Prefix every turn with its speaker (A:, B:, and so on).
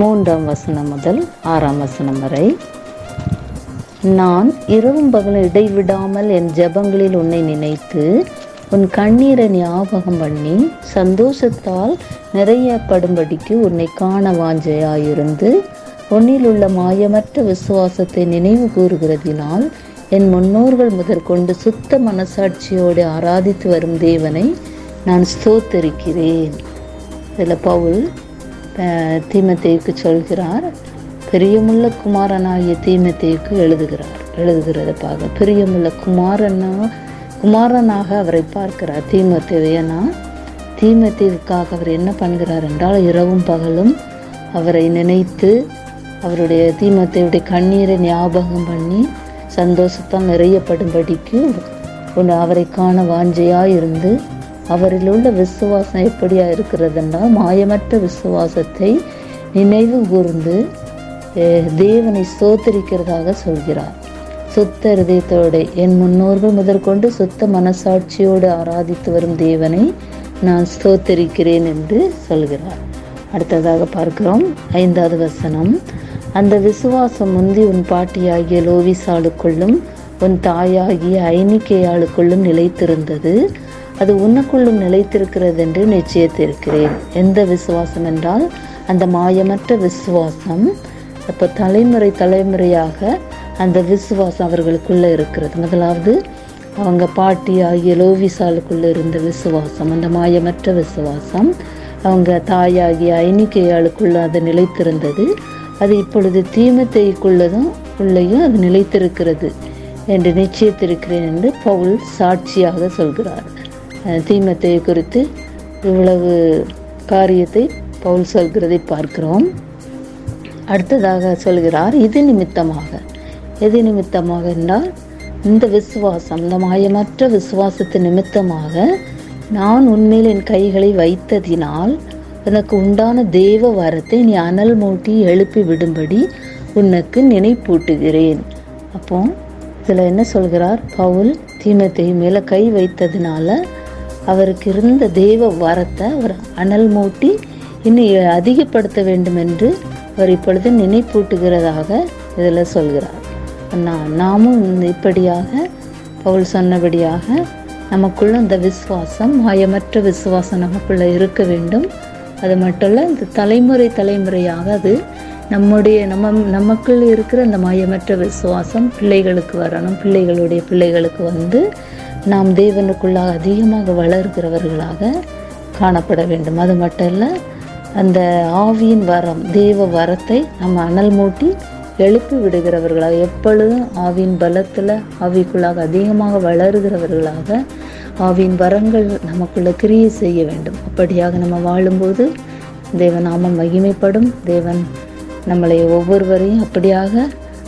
A: மூன்றாம் வசனம் முதல் ஆறாம் வசனம் வரை. நான் இரவும் பகலும் இடைவிடாமல் என் ஜெபங்களில் உன்னை நினைத்து உன் கண்ணீரை ஞாபகம் பண்ணி சந்தோஷத்தால் நிறையப்படும்படிக்கு உன்னை காண வாஞ்சையாயிருந்து உன்னில் உள்ள மாயமற்ற விசுவாசத்தை நினைவு கூறுகிறதினால் என் முன்னோர்கள் முதற்கொண்டு சுத்த மனசாட்சியோடு ஆராதித்து வரும் தேவனை நான் ஸ்தோத்தரிக்கிறேன். இதில் பவுல் தீமத்தேயுக்கு சொல்கிறார். பெரியமுள்ள குமாரனாகிய தீமத்தேயுக்கு எழுதுகிறார். எழுதுகிறத பார்க்க பிரியமுள்ள குமாரனா குமாரனாக அவரை பார்க்கிறார் தீமத்தேவையனா தீமத்தேவுக்காக அவர் என்ன பண்ணுகிறார் என்றால் இரவும் பகலும் அவரை நினைத்து அவருடைய தீமத்தையுடைய கண்ணீரை ஞாபகம் பண்ணி சந்தோஷத்தால் நிறையப்படும்படிக்கு ஒன்று அவரை காண வாஞ்சையாக இருந்து அவரில் உள்ள விசுவாசம் எப்படியா இருக்கிறதுன்னா மாயமற்ற விசுவாசத்தை நினைவு கூர்ந்து தேவனை சோத்தரிக்கிறதாக சொல்கிறார். சுத்த இருதயத்தோடு என் முன்னோர்கள் முதற்கொண்டு சுத்த மனசாட்சியோடு ஆராதித்து வரும் தேவனை நான் ஸ்தோத்தரிக்கிறேன் என்று சொல்கிறார். அடுத்ததாக பார்க்கிறோம் ஐந்தாவது வசனம். அந்த விசுவாசம் முந்தி உன் பாட்டியாகிய லோவிசாளுக்குள்ளும் உன் தாயாகிய ஐனிக்கையாளுக்குள்ளும் நிலைத்திருந்தது. அது உனக்குள்ளும் நிலைத்திருக்கிறது என்று நிச்சயத்திருக்கிறேன். எந்த விசுவாசம் என்றால் அந்த மாயமற்ற விசுவாசம் இப்போ தலைமுறை தலைமுறையாக அந்த விசுவாசம் அவர்களுக்குள்ளே இருக்கிறது. முதலாவது அவங்க பாட்டி ஆகிய லோவிசாலுக்குள்ளே இருந்த விசுவாசம் அந்த மாயமற்ற விசுவாசம். அவங்க தாயாகிய ஐனிக்கையாளுக்குள்ள அது நிலைத்திருந்தது. அது இப்பொழுது தீமத்தைக்குள்ளதும் உள்ளேயும் அது நிலைத்திருக்கிறது என்று நிச்சயத்திருக்கிறேன் என்று பவுல் சாட்சியாக சொல்கிறார். தீமத்தை குறித்து இவ்வளவு காரியத்தை பவுல் சொல்கிறதை பார்க்கிறோம். அடுத்ததாக சொல்கிறார் இது நிமித்தமாக. எது நிமித்தமாக என்றால் இந்த விசுவாசம் இந்த மாயமற்ற விசுவாசத்து நிமித்தமாக நான் உண்மையில் என் கைகளை வைத்ததினால் எனக்கு உண்டான தேவ வரத்தை நீ அனல் மூட்டி எழுப்பி விடும்படி உனக்கு நினைப்பூட்டுகிறேன். அப்போ இதில் என்ன சொல்கிறார்? பவுல் தீமத்தை மேலே கை வைத்ததினால அவருக்கு இருந்த தெய்வ வரத்தை அவர் அனல் மூட்டி இன்னும் அதிகப்படுத்த வேண்டும் என்று அவர் இப்பொழுது நினைப்பூட்டுகிறதாக இதில் சொல்கிறார். நான் நாமும் இப்படியாக பவுல் சொன்னபடியாக நமக்குள்ள இந்த விசுவாசம் மாயமற்ற விசுவாசம் நமக்குள்ளே இருக்க வேண்டும். அது மட்டும் இல்லை இந்த தலைமுறை தலைமுறையாக அது நம்முடைய நம்ம நமக்குள்ளே இருக்கிற அந்த மாயமற்ற விசுவாசம் பிள்ளைகளுக்கு வரணும் பிள்ளைகளுடைய பிள்ளைகளுக்கு வந்து நாம் தேவனுக்குள்ளாக அதிகமாக வளர்கிறவர்களாக காணப்பட வேண்டும். அது மட்டும் இல்லை அந்த ஆவியின் வரம் தேவ வரத்தை நம்ம அனல் மூட்டி எழுப்பி விடுகிறவர்களாக எப்பொழுதும் ஆவியின் பலத்தில் ஆவிக்குள்ளாக அதிகமாக வளருகிறவர்களாக ஆவியின் வரங்கள் நமக்குள்ள கிரியை செய்ய வேண்டும். அப்படியாக நம்ம வாழும்போது தேவநாமம் மகிமைப்படும். தேவன் நம்மளை ஒவ்வொருவரையும் அப்படியாக